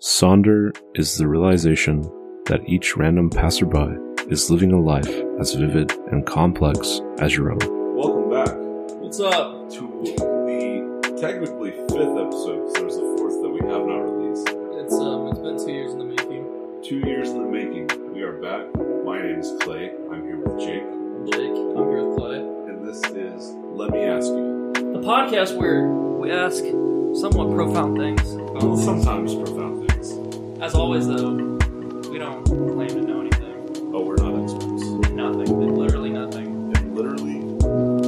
Sonder is the realization that each random passerby is living a life as vivid and complex as your own. Welcome back What's up? to the technically fifth episode because there's a fourth that we have not released. It's um, it's been two years in the making. Two years in the making. We are back. My name is Clay. I'm here with Jake, Jake, I'm here with Clay. and this is Let Me Ask You. The podcast where we ask somewhat profound things. Well, sometimes profound things. As always, though, we don't claim to know anything. Oh, we're not experts. Nothing. Literally nothing. And literally,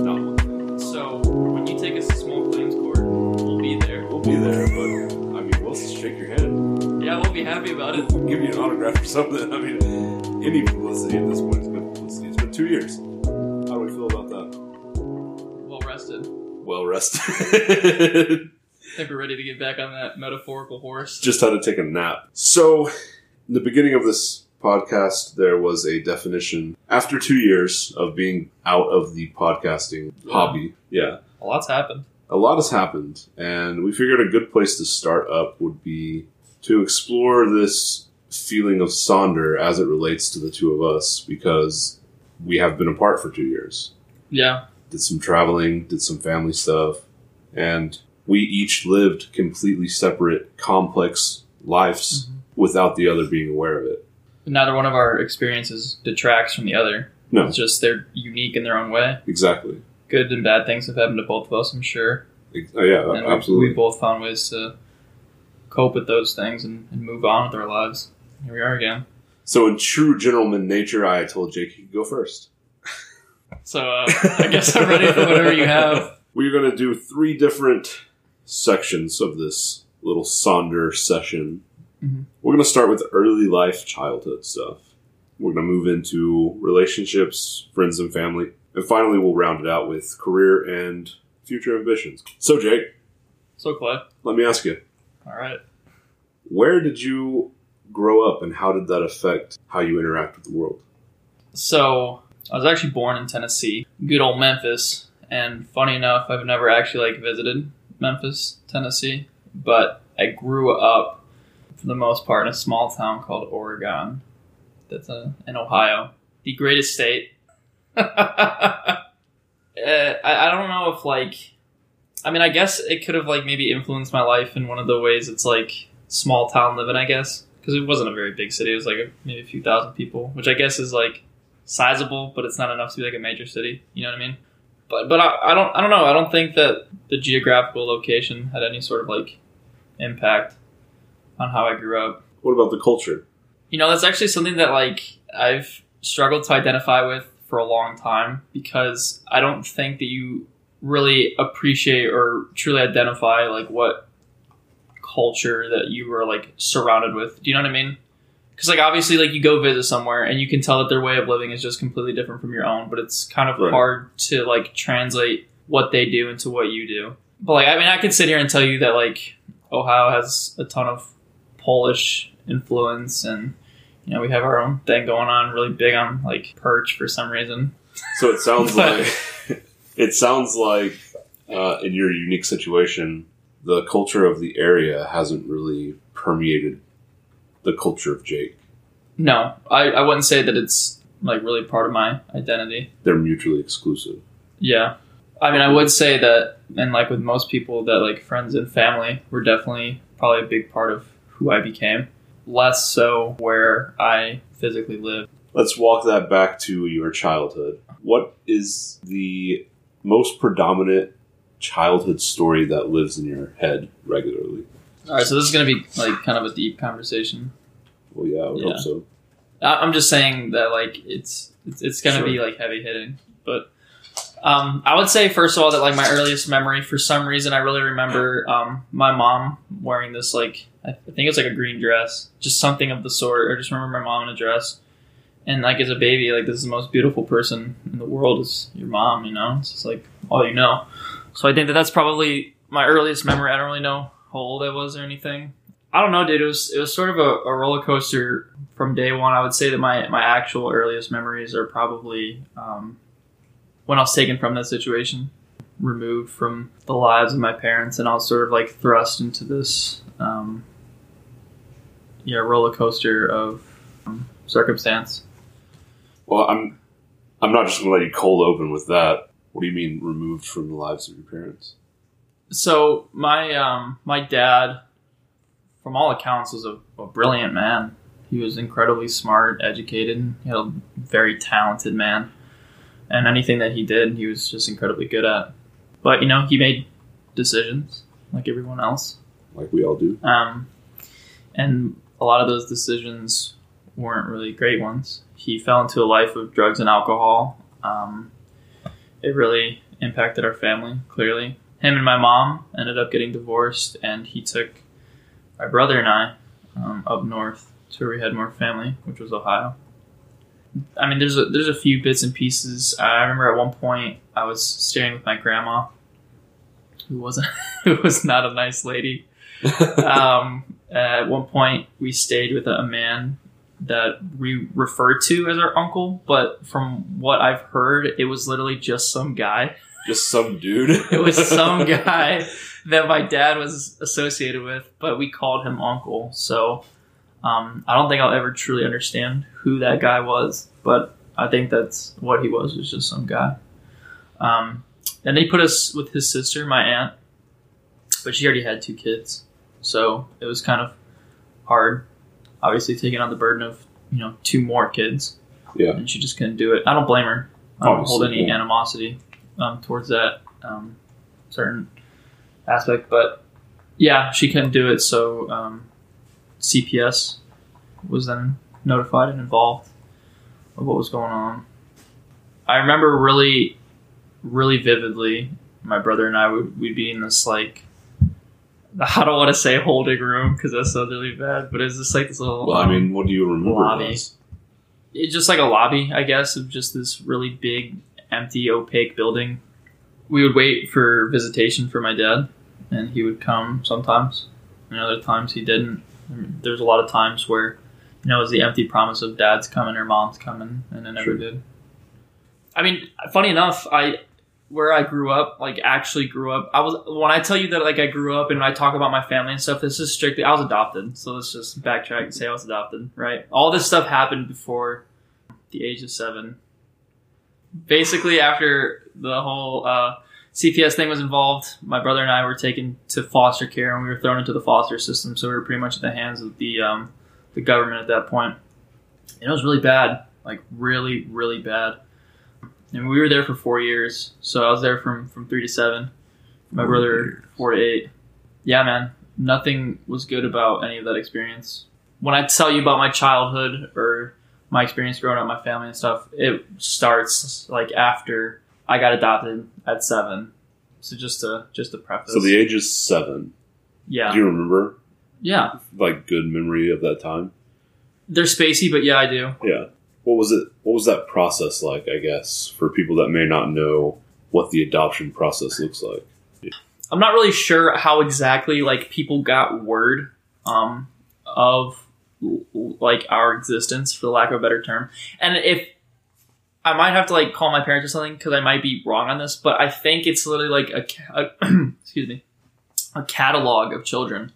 nothing. So when you take us to small claims court, we'll be there. We'll be there, but I mean, we'll shake your hand. Yeah, we'll be happy about it. We'll give you an autograph or something. I mean, any publicity at this point has been publicity. It's been two years. How do we feel about that? Well rested. Well rested. I think we're ready to get back on that metaphorical horse. just had to take a nap. So, in the beginning of this podcast, there was a definition. After two years of being out of the podcasting Yeah. hobby, yeah, A lot's happened. a lot has happened, and we figured a good place to start up would be to explore this feeling of Sonder as it relates to the two of us, because we have been apart for two years. Yeah. Did some traveling, did some family stuff, and we each lived completely separate, complex lives without the other being aware of it. Neither one of our experiences detracts from the other. No. It's just they're unique in their own way. Exactly. Good and bad things have happened to both of us, I'm sure. Oh, yeah, and absolutely. We both found ways to cope with those things and, and move on with our lives. Here we are again. so, in true gentleman nature, I told Jake he could go first. So uh, I guess I'm ready for whatever you have. We're going to do three different sections of this little Sonder session. Mhm. We're going to start with early life childhood stuff. We're going to move into relationships, friends, and family. And finally, we'll round it out with career and future ambitions. So, Jake, So Clay, let me ask you all right. where did you grow up and how did that affect how you interact with the world? So I was actually born in Tennessee, good old Memphis. And funny enough, I've never actually like visited Memphis, Tennessee, but I grew up for the most part in a small town called Oregon. That's uh, in Ohio, the greatest state. Uh, I, I don't know if like, I mean, I guess it could have like maybe influenced my life in one of the ways it's like small town living. I guess because it wasn't a very big city; it was like a, maybe a few thousand people, which I guess is like sizable, but it's not enough to be like a major city. You know what I mean? But but I, I don't I don't know. I don't think that the geographical location had any sort of like impact on how I grew up. What about the culture? You know, that's actually something that like I've struggled to identify with for a long time because I don't think that you really appreciate or truly identify like what culture that you were like surrounded with. Do you know what I mean? Because like obviously like you go visit somewhere and you can tell that their way of living is just completely different from your own, but it's kind of Right. hard to like translate what they do into what you do. But like I mean I can sit here and tell you that like Ohio has a ton of Polish influence and you know we have our own thing going on really big on like perch for some reason So it sounds But- like it sounds like uh, in your unique situation, the culture of the area hasn't really permeated the culture of Jake. no I, I wouldn't say that it's like really part of my identity They're mutually exclusive. yeah i mean i would say that and like with most people that like friends and family were definitely probably a big part of who i became less so where i physically live Let's walk that back to your childhood. What is the most predominant childhood story that lives in your head regularly? All right so this is going to be like kind of a deep conversation Well, yeah, I would Yeah. hope so. I- I'm just saying that like it's it's, it's gonna Sure. be like heavy hitting, but um, I would say first of all that like my earliest memory for some reason I really remember um, my mom wearing this like I think it's like a green dress, just something of the sort. I just remember my mom in a dress, and like as a baby, like this is the most beautiful person in the world is your mom. You know, it's just like all you know. So I think that that's probably my earliest memory. I don't really know how old I was or anything. I don't know, dude. It was it was sort of a, a roller coaster from day one. I would say that my my actual earliest memories are probably um, when I was taken from that situation, removed from the lives of my parents, and I was sort of like thrust into this um, yeah roller coaster of um, circumstance. Well, I'm I'm not just to let you cold open with that. What do you mean removed from the lives of your parents? So my um, my dad, from all accounts, was a, a brilliant man. He was incredibly smart, educated. He had a very talented man, and anything that he did, he was just incredibly good at. But you know, he made decisions like everyone else. Like we all do. Um, and a lot of those decisions weren't really great ones. He fell into a life of drugs and alcohol. Um, it really impacted our family, clearly. Him and my mom ended up getting divorced, and he took my brother and I um, up north to where we had more family, which was Ohio. I mean, there's a, there's a few bits and pieces. I remember at one point I was staying with my grandma, who wasn't who was not a nice lady um, at one point, we stayed with a man that we referred to as our uncle, but from what I've heard, it was literally just some guy. Just some dude. It was some guy that my dad was associated with, but we called him uncle. So um, I don't think I'll ever truly understand who that guy was, but I think that's what he was, was just some guy. Um, and they put us with his sister, my aunt, but she already had two kids. So it was kind of hard, obviously taking on the burden of you know two more kids. Yeah. and she just couldn't do it. I don't blame her. I don't hold any yeah. animosity um, towards that um, certain aspect, but yeah, she couldn't do it. So um, CPS was then notified and involved of what was going on. I remember really, really vividly. My brother and I would we'd be in this like I don't want to say holding room because that sounds really bad, but it's just like this little. Well, I mean, what do you remember? lobby. it's just like a lobby, I guess, of just this really big, empty, opaque building. We would wait for visitation for my dad, and he would come sometimes, and other times he didn't. There's a lot of times where, you know, it was the empty promise of dad's coming or mom's coming, and it never Sure. did. I mean, funny enough, I where I grew up, like actually grew up. I was when I tell you that like I grew up and I talk about my family and stuff. This is strictly I was adopted, so let's just backtrack and say I was adopted. Right, all this stuff happened before the age of seven. Basically, after the whole uh, CPS thing was involved, my brother and I were taken to foster care, and we were thrown into the foster system. So we were pretty much in the hands of the um, the government at that point. and it was really bad, like really, really bad. And we were there for four years. So I was there from from three to seven. My Four brother years. four to eight. Yeah, man. Nothing was good about any of that experience. When I tell you about my childhood or my experience growing up, my family and stuff, it starts like after I got adopted at seven. So just to just to preface. So the age is seven. yeah Do you remember yeah like good memory of that time? they're spacey, but yeah I do. Yeah. What was it? What was that process like? I guess for people that may not know what the adoption process looks like. I'm not really sure how exactly like people got word um, of like our existence, for the lack of a better term. And if I might have to like call my parents or something because I might be wrong on this, but I think it's literally like a, a excuse me a catalog of children,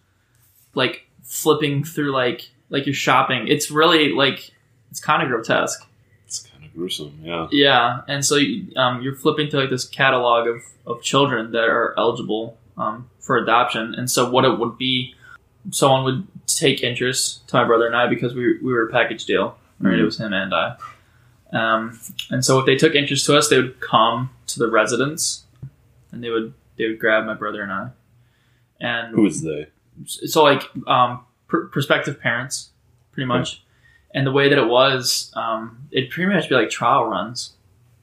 like flipping through like like you're shopping. It's really like it's kind of grotesque. It's kind of gruesome. Yeah. Yeah, and so um, you're flipping through like this catalog of, of children that are eligible um, for adoption, and so what it would be, someone would take interest to my brother and I because we we were a package deal, right? It was him and I, um, and so if they took interest to us, they would come to the residence, and they would they would grab my brother and I, and Who is they? so like um, pr- prospective parents, pretty much. And the way that it was, um, it'd pretty much be like trial runs.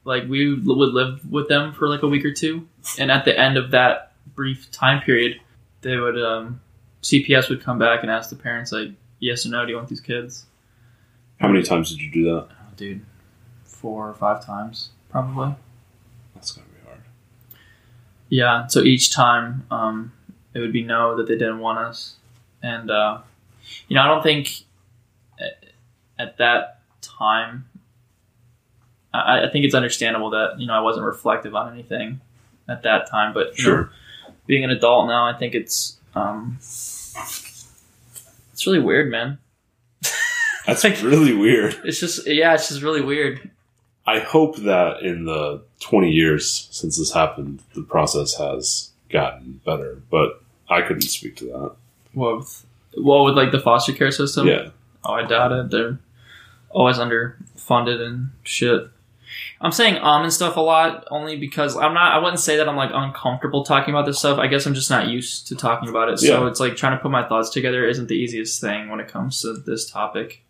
Like we would live with them for like a week or two, and at the end of that brief time period, they would um, CPS would come back and ask the parents like, yes or no, do you want these kids? How many times did you do that? Oh, dude, four or five times probably. That's gonna be hard. Yeah. So each time, um, it would be no that they didn't want us, and uh, you know, I don't think at, at that time. I, I think it's understandable that you know I wasn't reflective on anything at that time, but you know, being an adult now, I think it's um, it's really weird, man. That's Like- really weird. It's just yeah, it's just really weird. I hope that in the 20 years since this happened, the process has gotten better, but I couldn't speak to that. What with, what with like the foster care system? Yeah. Oh, I doubt it. They're always underfunded and shit. I'm saying um and stuff a lot only because I'm not. I wouldn't say that I'm like uncomfortable talking about this stuff. I guess I'm just not used to talking about it. So Yeah. it's like trying to put my thoughts together isn't the easiest thing when it comes to this topic.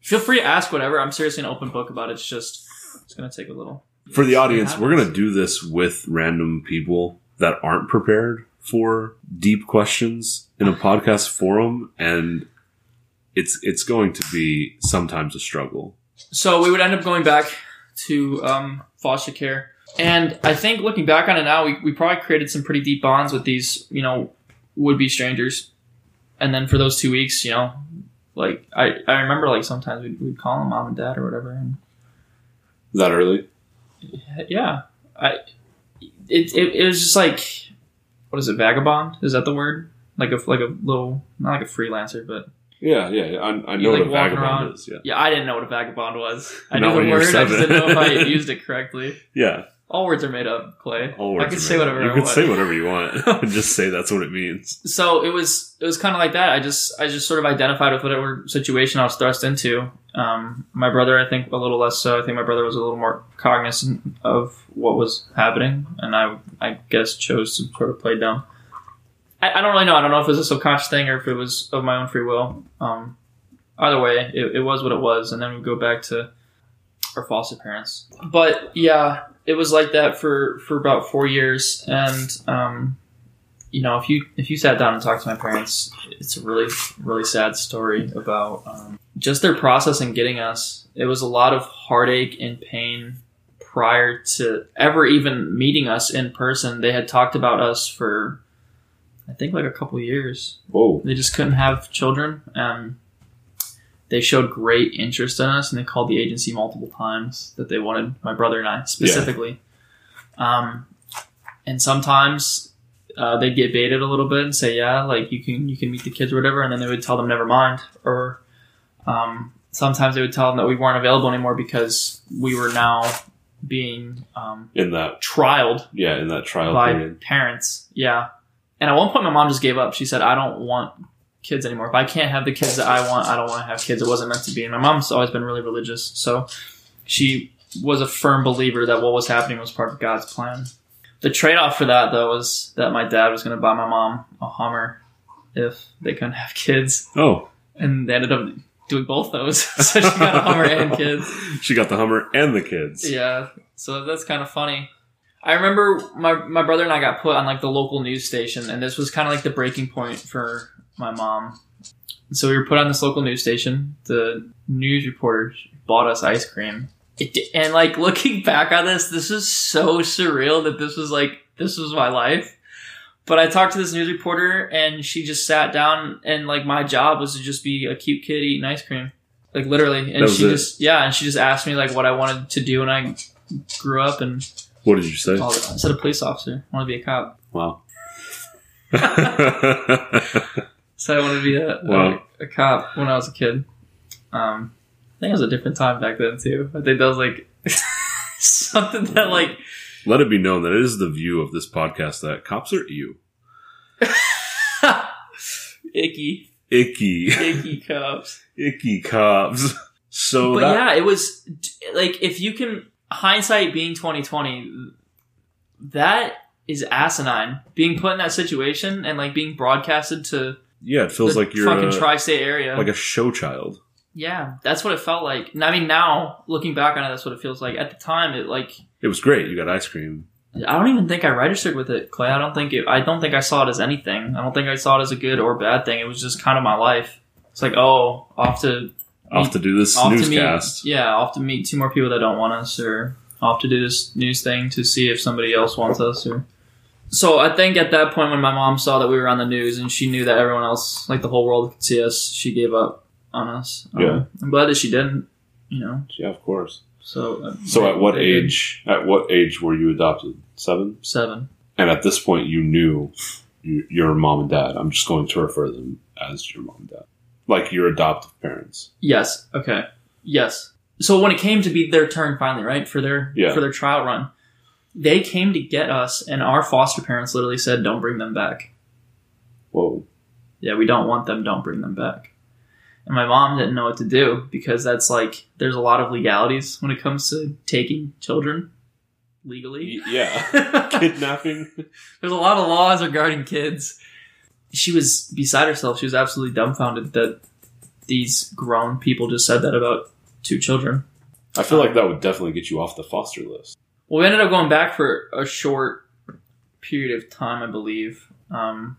Feel free to ask whatever. I'm seriously an open book about it. It's just it's gonna take a little. For the audience, we're going to do this with random people that aren't prepared for deep questions in a podcast forum, and it's it's going to be sometimes a struggle. So we would end up going back to um, foster care. And I think looking back on it now, we, we probably created some pretty deep bonds with these, you know, would be strangers. And then for those two weeks, you know, like I, I remember like sometimes we'd, we'd call them mom and dad or whatever. And That early? yeah, I, it, it, it was just like, what is it, vagabond? Is that the word? Like a, like a little, not like a freelancer, but Yeah, yeah. yeah. I, I know like what a vagabond around. is. Yeah, yeah, I didn't know what a vagabond was. I Not knew the you were word, I just didn't know if I used it correctly. yeah. All words are made up, Clay. All words I can are say up. whatever You I can want. say whatever you want. Just say that's what it means. So it was it was kind of like that. I just I just sort of identified with whatever situation I was thrust into. Um, my brother, I think, a little less so. I think my brother was a little more cognizant of what was happening, and I I guess chose to sort of play dumb. I, I don't really know. I don't know if it was a subconscious thing or if it was of my own free will. Um, either way, it, it was what it was, and then we go back to our foster parents. But yeah, it was like that for for about four years, and um, you know, if you if you sat down and talked to my parents, it's a really really sad story about um, just their process in getting us. It was a lot of heartache and pain prior to ever even meeting us in person. They had talked about us for I think like a couple years. Whoa. They just couldn't have children. Um, they showed great interest in us, and they called the agency multiple times that they wanted my brother and I specifically. Um, and sometimes uh, they'd get baited a little bit and say, "Yeah, like you can you can meet the kids or whatever," and then they would tell them, "Never mind." Or um, sometimes they would tell them that we weren't available anymore because we were now being um, In that, trialed yeah, in that trial by period. parents. Yeah. And at one point, my mom just gave up. She said, I don't want kids anymore. If I can't have the kids that I want, I don't want to have kids. It wasn't meant to be. And my mom's always been really religious. So she was a firm believer that what was happening was part of God's plan. The trade off for that, though, was that my dad was going to buy my mom a Hummer if they couldn't have kids. Oh, And they ended up doing both those. so she got a Hummer and kids. she got the Hummer and the kids. Yeah, so that's kind of funny. I remember my my brother and I got put on like the local news station, and this was kind of like the breaking point for my mom. So we were put on this local news station. The news reporter bought us ice cream, it, and like looking back on this, this is so surreal that this was like this was my life. But I talked to this news reporter, and she just sat down, and like my job was to just be a cute kid eating ice cream, like literally. And she it? just yeah, and she just asked me like what I wanted to do when I grew up, and What did you say? I said a police officer. I want to be a cop. Wow. Said I wanted to be a, Wow. a, a cop when I was a kid. Um, I think it was a different time back then too. I think that was like something that like Let it be known that it is the view of this podcast that cops are you. icky, Icky. icky cops. Icky cops. So but that, yeah, it was like if you can hindsight being twenty twenty, that is asinine. Being put in that situation and like being broadcasted to yeah, it feels the like you're fucking a, tri-state area. like a show child. yeah, that's what it felt like. And I mean, now looking back on it, that's what it feels like. At the time, it like It was great. You got ice cream. I don't even think I registered with it, Clay. I don't think it. I don't think I saw it as anything. I don't think I saw it as a good or bad thing. It was just kind of my life. It's like, oh, off to Off to do this off to newscast. meet, yeah, off to meet two more people that don't want us, or off to do this news thing to see if somebody else wants us, or. So I think at that point when my mom saw that we were on the news and she knew that everyone else, like the whole world, could see us, she gave up on us. Um, Yeah. I'm glad that she didn't. You know. Yeah, of course. So. uh, So at what they did age? At what age were you adopted? Seven. Seven. And at this point, you knew your mom and dad. I'm just going to refer them as your mom and dad. Like your adoptive parents. Yes. Okay. Yes. So when it came to be their turn finally, right for their Yeah. for their trial run, they came to get us, and our foster parents literally said, "Don't bring them back." Whoa. Yeah, we don't want them. Don't bring them back. And my mom didn't know what to do because that's like there's a lot of legalities when it comes to taking children legally. Yeah. Kidnapping. There's a lot of laws regarding kids. She was beside herself. She was absolutely dumbfounded that these grown people just said that about two children. I feel like that would definitely get you off the foster list. Well, we ended up going back for a short period of time, I believe. Um,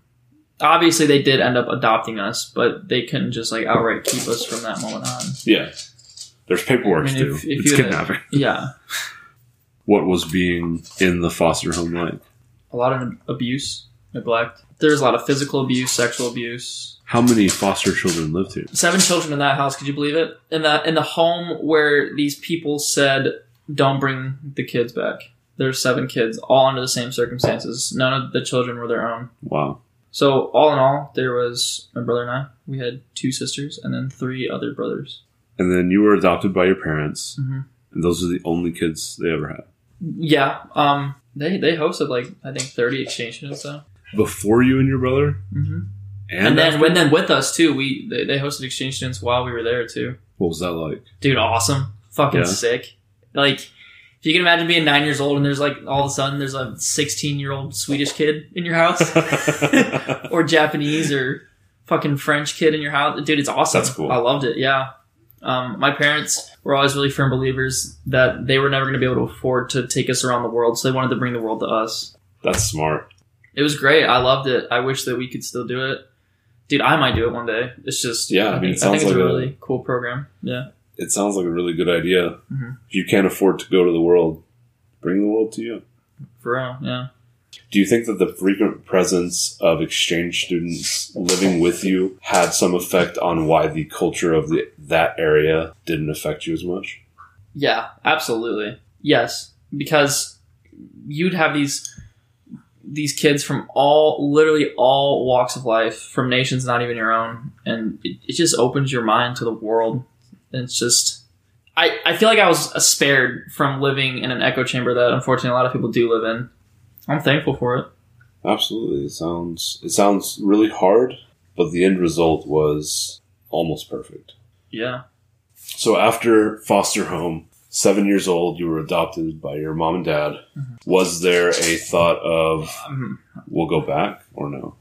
obviously, they did end up adopting us, but they couldn't just like outright keep us from that moment on. Yeah. There's paperwork I mean, to do. if- if it's kidnapping. Yeah, What was being in the foster home like? a lot of abuse, neglect. There's a lot of physical abuse, sexual abuse. How many foster children lived here? Seven children in that house. Could you believe it? In the in the home where these people said, "Don't bring the kids back." There's seven kids, all under the same circumstances. None of the children were their own. Wow. So all in all, there was my brother and I. We had two sisters and then three other brothers. And then you were adopted by your parents, Mhm. and those are the only kids they ever had. Yeah, um, they they hosted like I think thirty exchange students though. Before you and your brother? Mm-hmm. And, And, then when then with us too, we they, they hosted exchange students while we were there too. What was that like? Dude, awesome, fucking Yeah. sick. Like if you can imagine being nine years old and there's like all of a sudden there's a sixteen year old Swedish kid in your house or Japanese or fucking French kid in your house. Dude, it's awesome. That's cool. I loved it. Yeah. Um, my parents were always really firm believers that they were never going to be able to afford to take us around the world, so they wanted to bring the world to us. That's smart. It was great. I loved it. I wish that we could still do it. Dude, I might do it one day. It's just Yeah, I mean, think, it I think sounds it's like a- really cool program. Yeah. It sounds like a really good idea. Mhm. If you can't afford to go to the world, bring the world to you. For real. Yeah. Do you think that the frequent presence of exchange students living with you had some effect on why the culture of the, that area didn't affect you as much? Yeah, absolutely. Yes, because you'd have these these kids from all literally all walks of life, from nations not even your own, and it, it just opens your mind to the world. And it's just I I feel like I was uh, spared from living in an echo chamber that unfortunately a lot of people do live in. I'm thankful for it. Absolutely. It sounds it sounds really hard, but the end result was almost perfect. Yeah. So after foster home, seven years old, you were adopted by your mom and dad. Was there a thought of Um, we'll go back or no?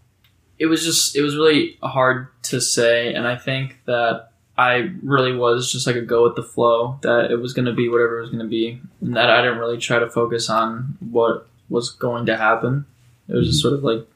it was just it was really hard to say and i think that i really was just like a go with the flow that it was going to be whatever it was going to be and that i didn't really try to focus on what was going to happen. It was just sort of like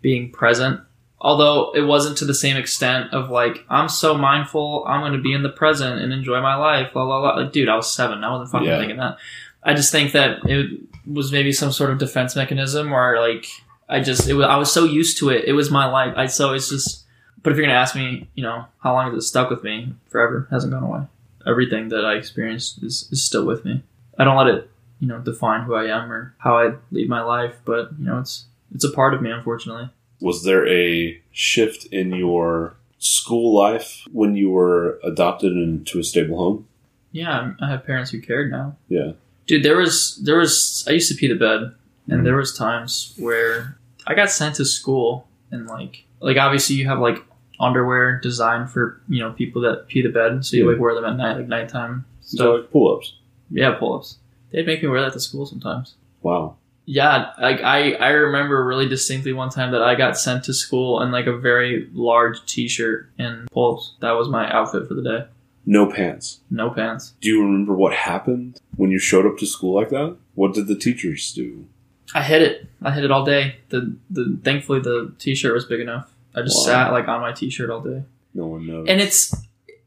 being present although it wasn't to the same extent of like i'm so mindful i'm going to be in the present and enjoy my life la la la like dude i was seven i wasn't fucking Yeah. thinking that i just think that it was maybe some sort of defense mechanism or like I just it was I was so used to it. It was my life. I so it's just. But if you're gonna ask me, you know, how long has it stuck with me? Forever hasn't gone away. Everything that I experienced is, is still with me. I don't let it, you know, define who I am or how I lead my life. But you know, it's it's a part of me, unfortunately. Was there a shift in your school life when you were adopted into a stable home? Yeah, I'm- have parents who cared now. Yeah. dude there was there was i used to pee the bed and mm-hmm. there was times where i got sent to school and like like obviously you have like underwear designed for you know people that pee the bed so you like wear them at night like nighttime So stuff like pull ups. yeah pull-ups they'd make me wear that to school sometimes Wow. Yeah like i i remember really distinctly one time that i got sent to school in like a very large t-shirt and pull-ups that was my outfit for the day No pants. no pants Do you remember what happened when you showed up to school like that? What did the teachers do? I hit it. I hit it all day. The the thankfully the t-shirt was big enough. I just Wow. sat like on my t-shirt all day. No one knows. And it's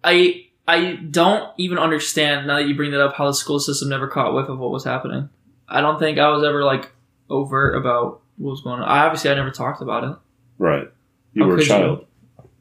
I I don't even understand now that you bring that up how the school system never caught whiff of what was happening. I don't think I was ever like overt about what was going on. I obviously I never talked about it. right. You How were a could you? child.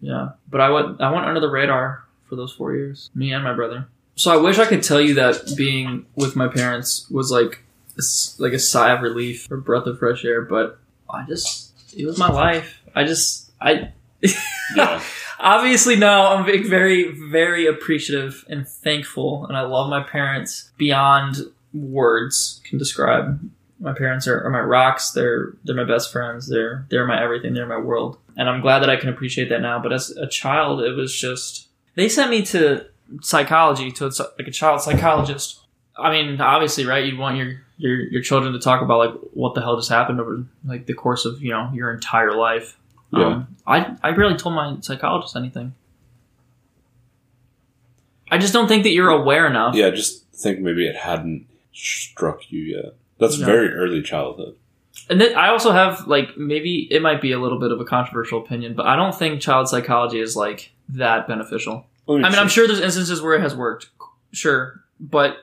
Yeah, but I went I went under the radar for those four years. Me and my brother. So I wish I could tell you that being with my parents was like it's like a sigh of relief or breath of fresh air, but I just it was my life. I just I Yeah. Obviously, now I'm very, very appreciative and thankful, and I love my parents beyond words can describe. My parents are, are my rocks. They're they're my best friends. They're they're my everything. They're my world, and I'm glad that I can appreciate that now. But as a child, it was just they sent me to psychology to a, like a child psychologist. I mean, obviously, right? You'd want your your your children to talk about like what the hell just happened over like the course of you know your entire life. Yeah. Um, I I barely told my psychologist anything. I just don't think that you're aware enough. Yeah, I just think maybe it hadn't struck you yet. That's No. very early childhood. And then I also have like maybe it might be a little bit of a controversial opinion, but I don't think child psychology is like that beneficial. I mean, I'm sure there's instances where it has worked, sure, but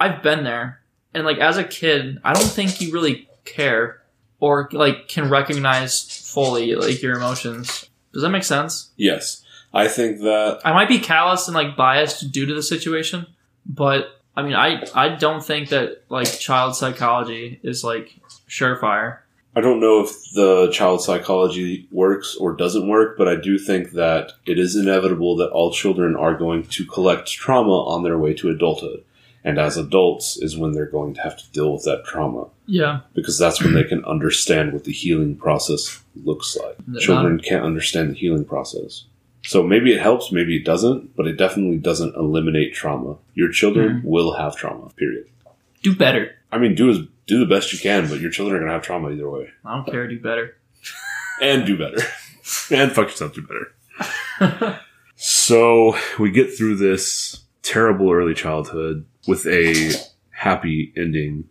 I've been there, and like as a kid, I don't think you really care or like can recognize fully like your emotions. Does that make sense? Yes. I think that I might be callous and like biased due to the situation, but I mean, I I don't think that like child psychology is like surefire. I don't know if the child psychology works or doesn't work, but I do think that it is inevitable that all children are going to collect trauma on their way to adulthood. And as adults is when they're going to have to deal with that trauma Yeah, because that's when they can understand what the healing process looks like. Not- Children can't understand the healing process. So maybe it helps, maybe it doesn't, but it definitely doesn't eliminate trauma. Your children mm. will have trauma, period. do better. I mean, do as do the best you can, but your children are going to have trauma either way. I don't care. Do better. and do better and fuck yourself do better so we get through this terrible early childhood with a happy ending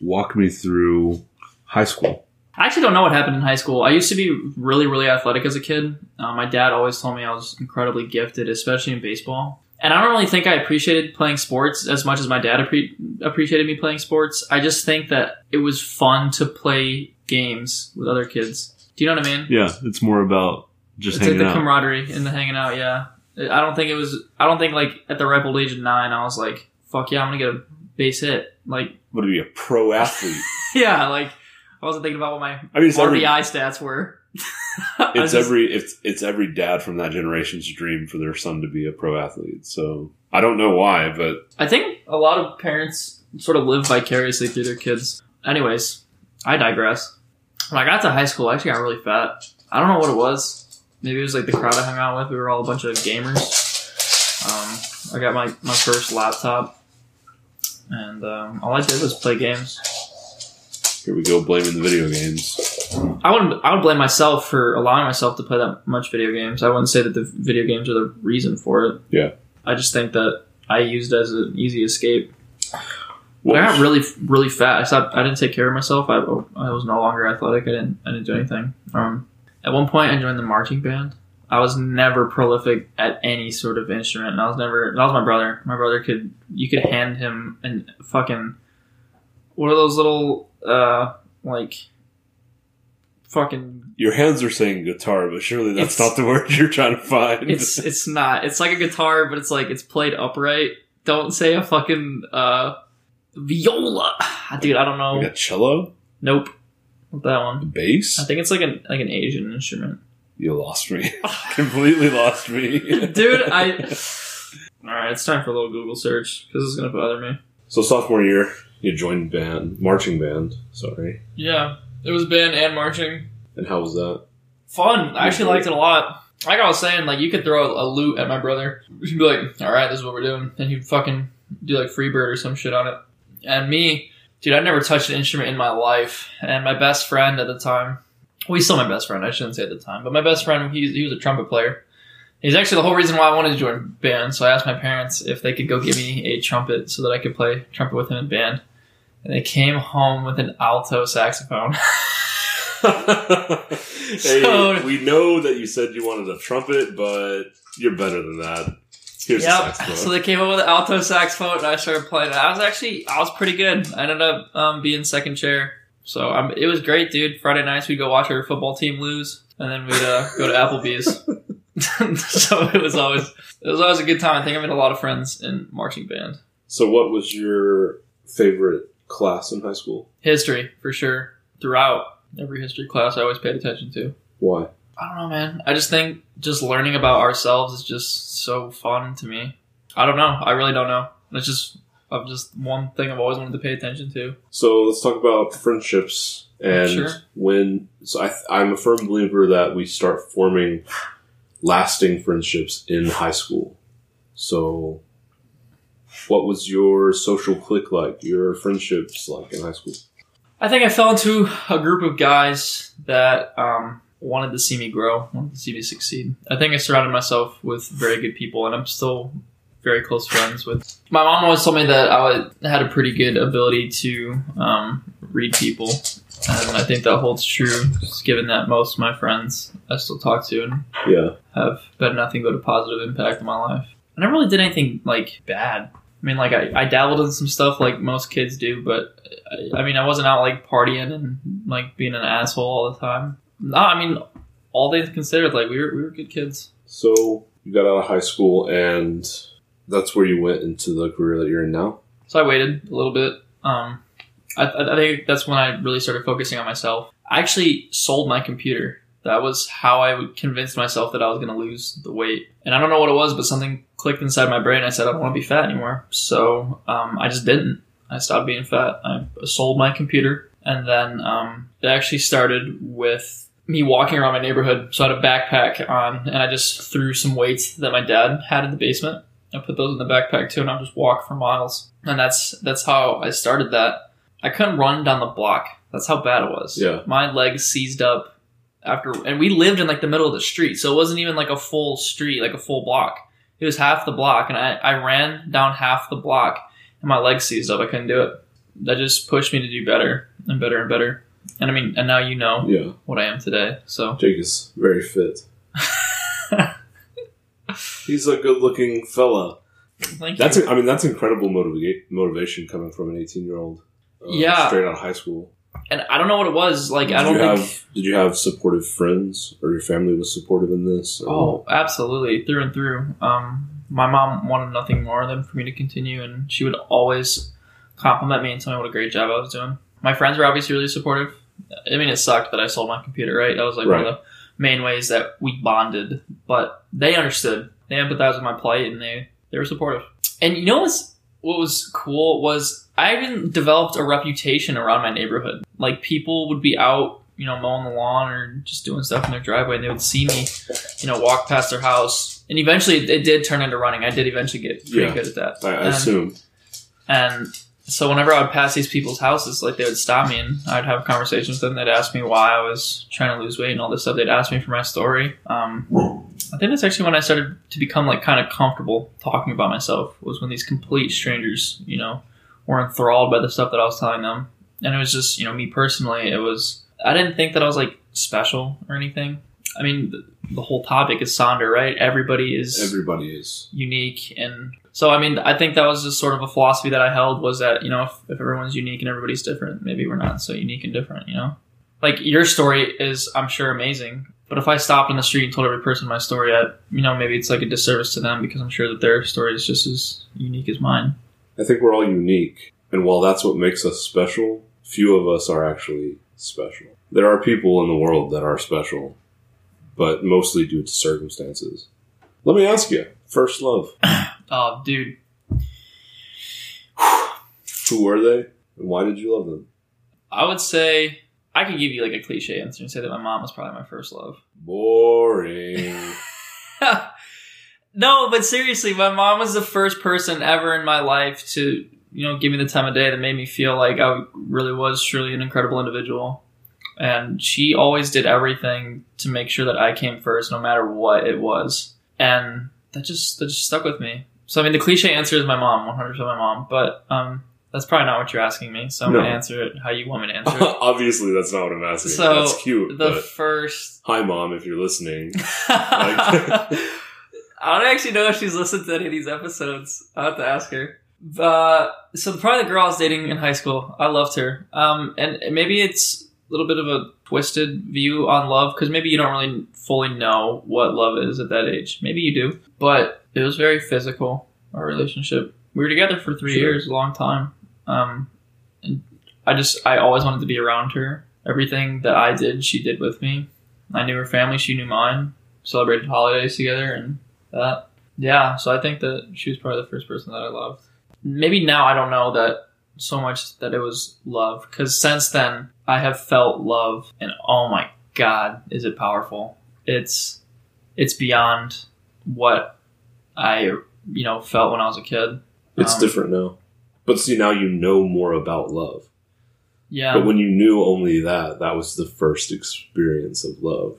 walk me through high school I actually don't know what happened in high school. I used to be really, really athletic as a kid. Uh, my dad always told me I was incredibly gifted, especially in baseball. And I don't really think I appreciated playing sports as much as my dad appre- appreciated me playing sports. I just think that it was fun to play games with other kids. Do you know what I mean? Yeah, it's more about just it's like the out. camaraderie and the hanging out. Yeah, I don't think it was. I don't think like at the ripe old age of nine, I was like, "Fuck yeah, I'm gonna get a base hit." Like, i'm to be a pro athlete yeah, like I wasn't thinking about what my i mean it's every, RBI stats were. It's just- every it's, it's every dad from that generation's dream for their son to be a pro athlete so i don't know why but I think a lot of parents sort of live vicariously through their kids. Anyways, I digress. When I got to high school, I actually got really fat. I don't know what it was. Maybe it was like the crowd I hung out with. We were all a bunch of gamers. Um, I got my, my first laptop, and um, all I did was play games. Here we go blaming the video games I wouldn't. I would blame myself for allowing myself to play that much video games. I wouldn't say that the video games are the reason for it. Yeah. I just think that I used it as an easy escape. What I got really, really fat. I stopped. I didn't take care of myself. I, I was no longer athletic. I didn't. I didn't do anything. Um, at one point, I joined the marching band. I was never prolific at any sort of instrument. And I was never. That was my brother. My brother could. You could hand him and fucking. one of those little uh like. Fucking. your hands are saying guitar but surely that's It's- not the word you're trying to find It's it's not. It's like a guitar, but it's like it's played upright. Don't say a fucking uh viola, dude. I don't know. we got cello Nope. Not that one. bass I think it's like an like an Asian instrument. You lost me. Completely lost me. Dude, I All right, it's time for a little Google search because it's gonna bother me. So sophomore year, you joined band, marching band. Sorry. Yeah, it was band and marching. And how was that? Fun. I actually liked it a lot. Like I was saying, like you could throw a lute at my brother. He'd be like, "All right, this is what we're doing," and he'd fucking do like Freebird or some shit on it. And me, dude, I never touched an instrument in my life. And my best friend at the time, well, he's still my best friend. I shouldn't say at the time, but my best friend, he, he was a trumpet player. He's actually the whole reason why I wanted to join band. So I asked my parents if they could go give me a trumpet so that I could play trumpet with him in band. And they came home with an alto saxophone. hey, So- we know that you said you wanted a trumpet, but you're better than that. Here's Yep. saxophone. So they came up with an alto saxophone, and I started playing. I was actually, I was pretty good. I ended up um, being second chair. So um, it was great, dude. Friday nights we'd go watch our football team lose, and then we'd uh, go to Applebee's. so it was always, it was always a good time. I think I made a lot of friends in marching band. so, what was your favorite class in high school? History for sure. Throughout every history class, I always paid attention to. Why? I don't know, man. I just think just learning about ourselves is just so fun to me. I don't know. I really don't know. It's just I've just one thing I've always wanted to pay attention to. So let's talk about friendships and Sure. when. So I, I'm a firm believer that we start forming lasting friendships in high school. So, what was your social clique like? Your friendships like in high school? I think I fell into a group of guys that um, wanted to see me grow, wanted to see me succeed. I think I surrounded myself with very good people, and I'm still very close friends with. My mom always told me that I had a pretty good ability to um, read people, and I think that holds true, just given that most of my friends I still talk to and Yeah. have been nothing but a positive impact in my life. I never really did anything like bad. I mean, like I, I dabbled in some stuff like most kids do, but I, I mean, I wasn't out like partying and like being an asshole all the time. No, I mean, all things considered, like we were we were good kids. So you got out of high school, and that's where you went into the career that you're in now. So I waited a little bit. Um, I, I I think that's when I really started focusing on myself. I actually sold my computer. That was how I would convince myself that I was going to lose the weight. And I don't know what it was, but something clicked inside my brain. I said, I don't want to be fat anymore. So um, I just didn't. I stopped being fat. I sold my computer. And then um, it actually started with me walking around my neighborhood. So I had a backpack on, and I just threw some weights that my dad had in the basement. I put those in the backpack too, and I just walk for miles. And that's that's how I started that. I couldn't run down the block. That's how bad it was. Yeah. My legs seized up after, and we lived in like the middle of the street, so it wasn't even like a full street, like a full block. It was half the block, and I, I ran down half the block, and my legs seized up. I couldn't do it. That just pushed me to do better and better and better. And I mean, and now you know Yeah. what I am today. So Jake is very fit. He's a good-looking fella. thank That's, you. I mean, that's incredible motiva- motivation coming from an 18-year-old. Uh, Yeah. straight out of high school. And I don't know what it was. Like Did I don't you think. have did you have supportive friends or your family was supportive in this? or Oh, absolutely, through and through. Um, my mom wanted nothing more than for me to continue, and she would always compliment me and tell me what a great job I was doing. My friends were obviously really supportive. I mean, it sucked that I sold my computer, right? That was like one of the main ways that we bonded, but they understood. They empathized with my plight, and they they were supportive. And you know what's what was cool was I even developed a reputation around my neighborhood. Like people would be out, you know, mowing the lawn or just doing stuff in their driveway, and they would see me, you know, walk past their house. And eventually, it, did turn into running. I did eventually get pretty Yeah. good at that. I, I And- assume. and so whenever I would pass these people's houses, like they would stop me and I'd have conversations with them. They'd ask me why I was trying to lose weight and all this stuff. They'd ask me for my story. Um, I think that's actually when I started to become like kind of comfortable talking about myself. Was when these complete strangers, you know, were enthralled by the stuff that I was telling them. And it was just, you know, me personally, it was. I didn't think that I was like special or anything. I mean, the, the whole topic is Sonder, right? Everybody is Everybody is. unique and so i mean i think that was just sort of a philosophy that i held was that you know if, if everyone's unique and everybody's different maybe we're not so unique and different you know like your story is i'm sure amazing but if i stopped in the street and told every person my story I, you know maybe it's like a disservice to them because i'm sure that their story is just as unique as mine I think we're all unique, and while that's what makes us special, few of us are actually special. There are people in the world that are special, but mostly due to circumstances. Let me ask you: first love, oh dude who were they, and why did you love them? i would say i could give you like a cliche answer and say that my mom was probably my first love Boring. no, but seriously, my mom was the first person ever in my life to, you know, give me the time of day that made me feel like I really was truly an incredible individual. And she always did everything to make sure that I came first, no matter what it was. And that just that just stuck with me. So I mean, the cliche answer is my mom, 100% my mom. But um, that's probably not what you're asking me. So I'm No. gonna answer it how you want me to answer it. Obviously, that's not what I'm asking. So, that's cute. the first hi, mom, if you're listening. I don't actually know if she's listened to any of these episodes. I'll have to ask her. Uh, so probably the girl I was dating in high school. I loved her. Um, and maybe it's a little bit of a twisted view on love because maybe you don't really fully know what love is at that age. Maybe you do, but it was very physical. Our relationship. We were together for three Sure. years, a long time. Um, and I just I always wanted to be around her. Everything that I did, she did with me. I knew her family, she knew mine. Celebrated holidays together and that. Yeah, so I think that she was probably the first person that I loved. Maybe now I don't know that so much that it was love because since then I have felt love and oh my god, is it powerful? It's it's beyond what I you know felt when I was a kid. It's Um, different now. But see, now you know more about love. Yeah, But when you knew only that, that was the first experience of love.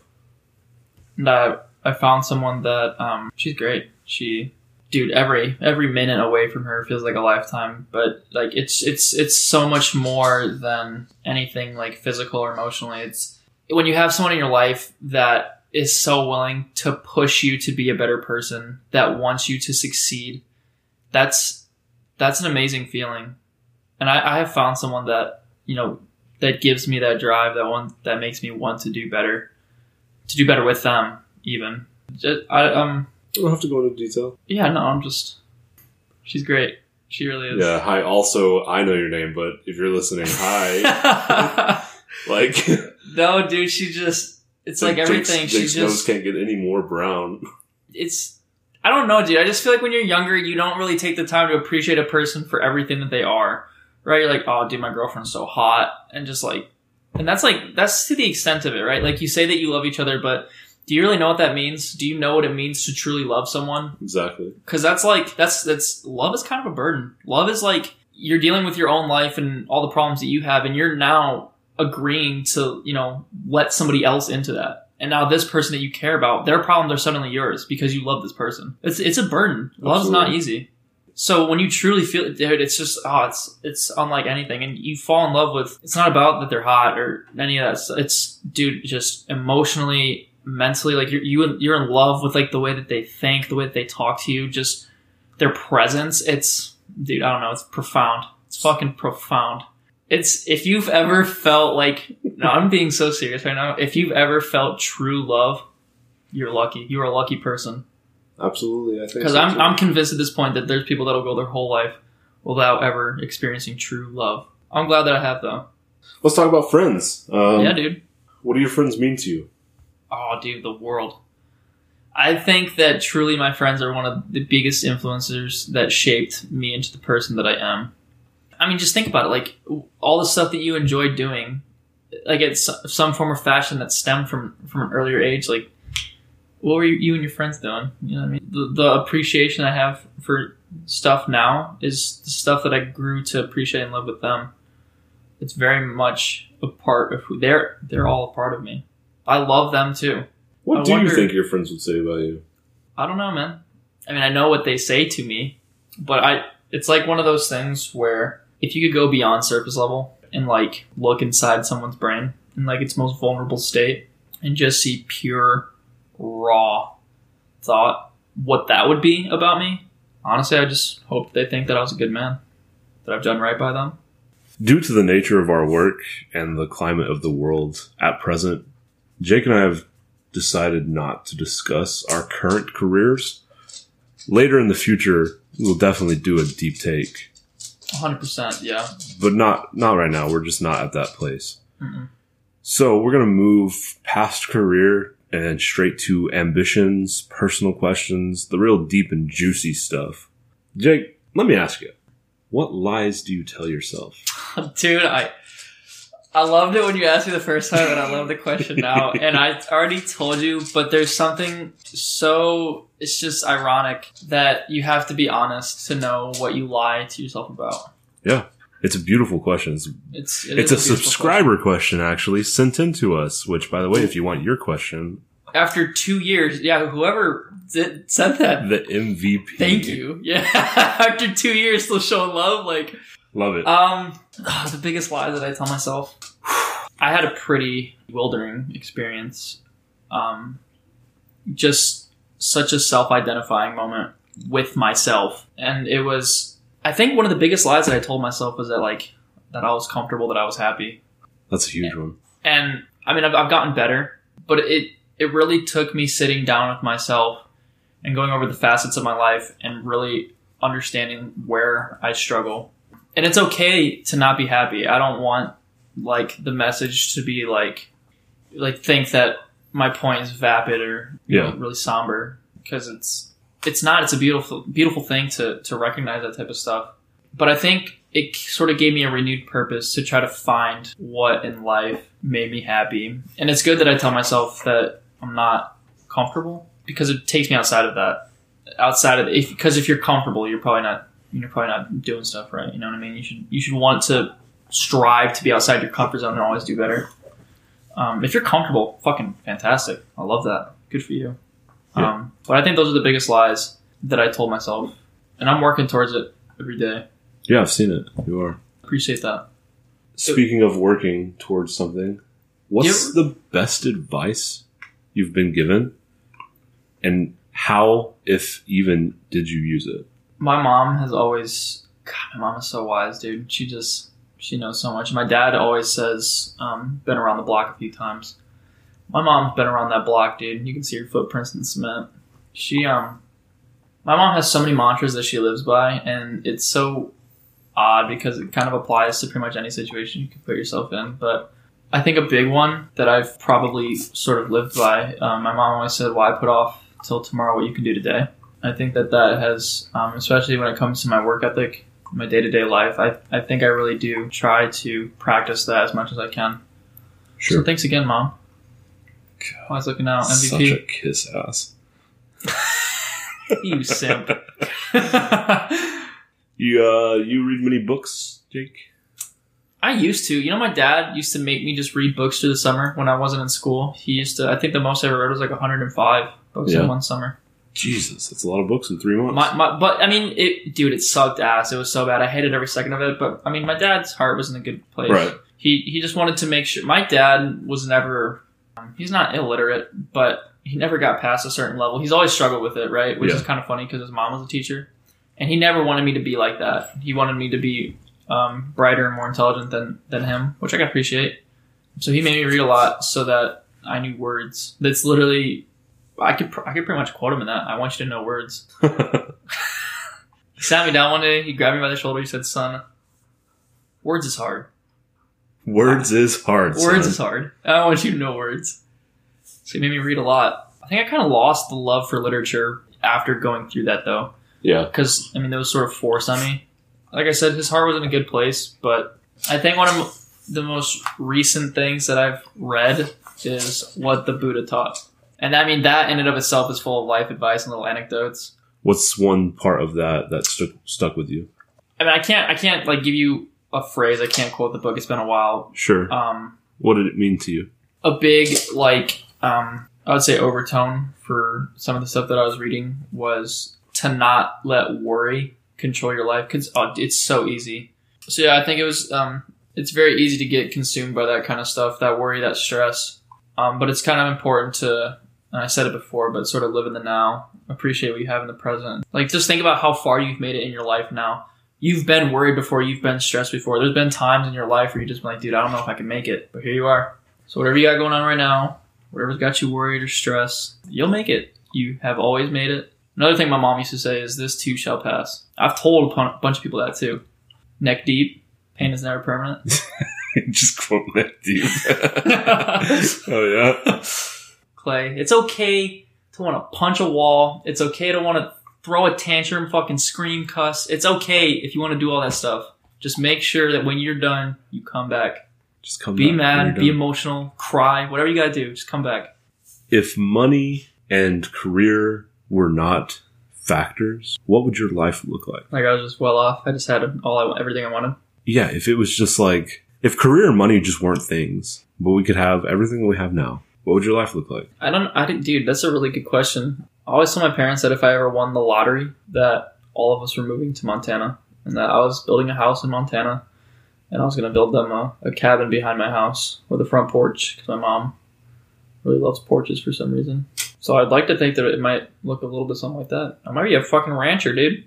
and I found someone that um she's great. She dude every every minute away from her feels like a lifetime but like it's it's it's so much more than anything like physical or emotionally. It's when you have someone in your life that is so willing to push you to be a better person that wants you to succeed that's that's an amazing feeling. And i, I have found someone that you know that gives me that drive that one that makes me want to do better to do better with them even Just, i um I don't have to go into detail. yeah, no, I'm just. She's great. She really is. Yeah, hi. Also, I know your name, but if you're listening, hi. like, no, dude, she just. It's like everything. Jake's, She Jake's nose just. can't get any more brown. It's. I don't know, dude. I just feel like when you're younger, you don't really take the time to appreciate a person for everything that they are. Right? You're like, oh, dude, my girlfriend's so hot. And just like. And that's like. That's to the extent of it, right? Like, you say that you love each other, but. Do you really know what that means? Do you know what it means to truly love someone? Exactly. because that's like that's that's love is kind of a burden. Love is like you're dealing with your own life and all the problems that you have, and you're now agreeing to you know let somebody else into that. And now this person that you care about, their problems are suddenly yours because you love this person. It's it's a burden. Love's not easy. So when you truly feel it, dude, it's just oh, it's it's unlike anything, and you fall in love with. It's not about that they're hot or any of that. stuff. It's dude, just emotionally, mentally, like you're you you're in love with like the way that they think, the way that they talk to you, just their presence. It's dude, I don't know, it's profound. It's fucking profound. It's if you've ever felt like no, I'm being so serious right now. If you've ever felt true love, you're lucky. You're a lucky person. Absolutely. I think Because so, I'm too. I'm convinced at this point that there's people that'll go their whole life without ever experiencing true love. I'm glad that I have though. Let's talk about friends. Um, yeah, dude. What do your friends mean to you? Oh, dude, the world. I think that truly my friends are one of the biggest influencers that shaped me into the person that I am. I mean, just think about it. Like, all the stuff that you enjoyed doing, like, it's some form of fashion that stemmed from, from an earlier age. Like, what were you and your friends doing? You know what I mean? The, the appreciation I have for stuff now is the stuff that I grew to appreciate and love with them. It's very much a part of who they're, they're all a part of me. I love them too. What I do wonder- you think your friends would say about you? I don't know, man. I mean, I know what they say to me, but I it's like one of those things where if you could go beyond surface level and like look inside someone's brain in like its most vulnerable state and just see pure raw thought, what that would be about me. Honestly, I just hope they think that I was a good man, that I've done right by them. Due to the nature of our work and the climate of the world at present, Jake and I have decided not to discuss our current careers. Later in the future, we'll definitely do a deep take, 100%, yeah. but not not right now. We're just not at that place. Mm-mm. So we're gonna move past career and straight to ambitions, personal questions, the real deep and juicy stuff. Jake, let me ask you, what lies do you tell yourself? Dude, I I loved it when you asked me the first time, and I love the question now. And I already told you, but there's something so it's just ironic that you have to be honest to know what you lie to yourself about. Yeah, it's a beautiful question. It's, It's it it's a beautiful subscriber question. actually sent in to us. Which, by the way, if you want your question, question. After two years, yeah, whoever did, said that, the MVP. thank you. Yeah, after two years, still showing love, like Love it. Um, the biggest lie that I tell myself. I had a pretty bewildering experience. Um, just such a self-identifying moment with myself, and it was. I think one of the biggest lies that I told myself was that like that I was comfortable, that I was happy, That's a huge one. and I mean I've, I've gotten better, but it it really took me sitting down with myself and going over the facets of my life and really understanding where I struggle. And it's okay to not be happy. I don't want like the message to be like like think that my point is vapid or you Yeah. know, really somber because it's it's not. It's a beautiful beautiful thing to to recognize that type of stuff. But I think it sort of gave me a renewed purpose to try to find what in life made me happy. And it's good that I tell myself that I'm not comfortable because it takes me outside of that. Outside of if because if you're comfortable, you're probably not you're probably not doing stuff right. You know what I mean? You should you should want to strive to be outside your comfort zone and always do better. Um, if you're comfortable, fucking fantastic. I love that. Good for you. Yeah. Um, but I think those are the biggest lies that I told myself, and I'm working towards it every day. Yeah, I've seen it. You are. Appreciate that. Speaking of working towards something, what's You the best advice you've been given? And how, if even, did you use it? My mom has always, God, my mom is so wise, dude. She just, she knows so much. My dad always says, um, been around the block a few times. My mom's been around that block, dude. You can see her footprints in cement. She, um, my mom has so many mantras that she lives by, and it's so odd because it kind of applies to pretty much any situation you can put yourself in. But I think a big one that I've probably sort of lived by, um, my mom always said, why put off till tomorrow what you can do today? I think that that has, um, especially when it comes to my work ethic, my day to day life, I, I think I really do try to practice that as much as I can. So thanks again, Mom. Always looking out. MVP. Such a kiss ass. you simp. You uh, you read many books, Jake? I used to. You know, my dad used to make me just read books through the summer when I wasn't in school. He used to, I think the most I ever read was like 105 books Yeah. in one summer. Jesus, that's a lot of books in three months. My, my, but I mean, it, dude, it sucked ass. It was so bad. I hated every second of it. But I mean, my dad's heart was in a good place. Right. He he just wanted to make sure. My dad was never. um, He's not illiterate, but he never got past a certain level. He's always struggled with it, right? Which Yeah. is kind of funny because his mom was a teacher, and he never wanted me to be like that. He wanted me to be um, brighter and more intelligent than than him, which I can appreciate. So he made me read a lot so that I knew words. That's literally. I could pr- I could pretty much quote him in that. I want you to know words. He sat me down one day. He grabbed me by the shoulder. He said, "Son, words is hard. Words is hard. Words son. is hard. I want you to know words." So he made me read a lot. I think I kind of lost the love for literature after going through that, though, yeah. because I mean, that was sort of forced on me. Like I said, his heart was in a good place, but I think one of the most recent things that I've read is what the Buddha taught, and I mean that in and of itself is full of life advice and little anecdotes. What's one part of that that stuck stuck with you? I mean, I can't, I can't like give you a phrase. I can't quote the book. It's been a while. Sure. Um, what did it mean to you? a big like, um, I would say overtone for some of the stuff that I was reading was to not let worry control your life because oh, it's so easy. So yeah, I think it was. Um, it's very easy to get consumed by that kind of stuff, that worry, that stress. Um, but it's kind of important to, and I said it before, but sort of live in the now, appreciate what you have in the present. Like just think about how far you've made it in your life now. You've been worried before, you've been stressed before. There's been times in your life where you just been like, dude, I don't know if I can make it, but here you are. So whatever you got going on right now, whatever's got you worried or stressed, you'll make it. You have always made it. Another thing my mom used to say is, "This too shall pass." I've told a bunch of people that too. Neck deep, pain is never permanent. Just quote that deep. oh yeah. Clay, it's okay to want to punch a wall. It's okay to want to throw a tantrum, fucking scream, cuss. It's okay if you want to do all that stuff. Just make sure that when you're done, you come back. Just come. Be mad, be done. emotional, cry, whatever you gotta do. Just come back. If money and career were not factors, what would your life look like? Like I was just well off. I just had all I everything I wanted. Yeah, if it was just like if career and money just weren't things, but we could have everything that we have now, what would your life look like? I don't. I didn't, dude. That's a really good question. I always told my parents that if I ever won the lottery, that all of us were moving to Montana, and that I was building a house in Montana, and I was going to build them a, a cabin behind my house with a front porch because my mom really loves porches for some reason. So I'd like to think that it might look a little bit something like that. I might be a fucking rancher, dude.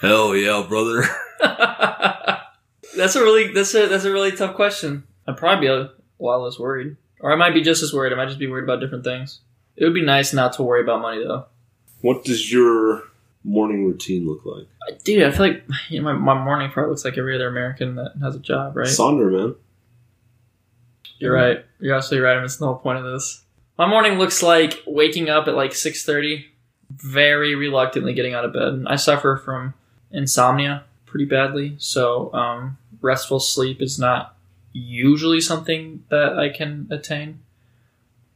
Hell yeah, brother. that's a really that's a that's a really tough question. I'd probably be a lot less worried, or I might be just as worried. I might just be worried about different things. It would be nice not to worry about money though. What does your morning routine look like? Dude, I feel like you know, my, my morning probably looks like every other American that has a job, right? Sonder, man. You're right. You're absolutely right. I mean, it's the whole point of this. My morning looks like waking up at like six thirty, very reluctantly getting out of bed. I suffer from insomnia pretty badly, so um, restful sleep is not usually something that I can attain.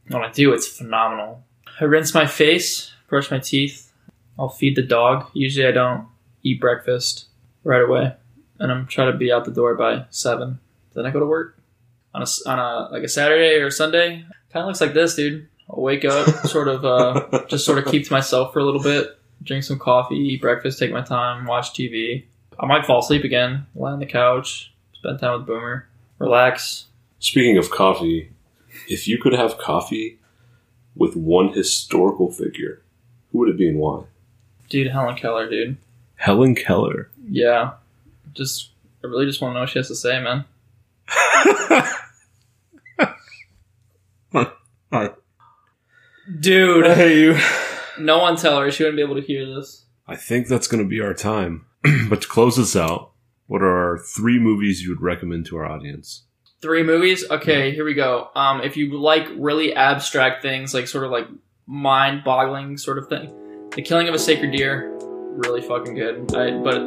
When I do, it's phenomenal. I rinse my face, brush my teeth. I'll feed the dog. Usually, I don't eat breakfast right away, and I'm trying to be out the door by seven. Then I go to work on a on a like a Saturday or Sunday. Kind of looks like this, dude. I'll wake up, sort of, uh, just sort of keep to myself for a little bit, drink some coffee, eat breakfast, take my time, watch TV. I might fall asleep again, lie on the couch, spend time with Boomer, relax. Speaking of coffee, if you could have coffee with one historical figure, who would it be and why? Dude, Helen Keller, dude. Helen Keller. Yeah. Just, I really just want to know what she has to say, man. Dude, hate you. no one tell her. She wouldn't be able to hear this. I think that's going to be our time. but to close this out, what are three movies you would recommend to our audience? Three movies? Okay, here we go. Um, if you like really abstract things, like sort of like mind boggling sort of thing, The Killing of a Sacred Deer, really fucking good. I, but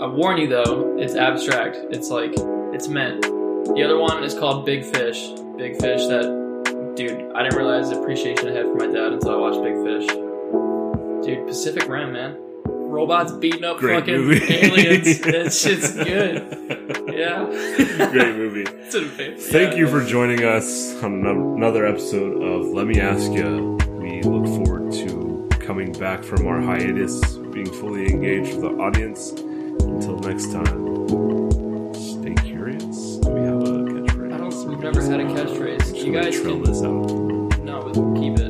I warn you though, it's abstract. It's like, it's meant. The other one is called Big Fish. Big Fish that, dude, I didn't realize the appreciation I had for my dad until I watched Big Fish. Dude, Pacific Rim, man. Robots beating up Great fucking movie. aliens. that shit's good. Yeah. Great movie. Thank Yeah. you for joining us on another episode of Let Me Ask You. We look forward to coming back from our hiatus, being fully engaged with the audience. Until next time, stay curious. Do we have a catchphrase? I don't. We've never had a catchphrase. Should You guys trail can. this out? No, but keep it.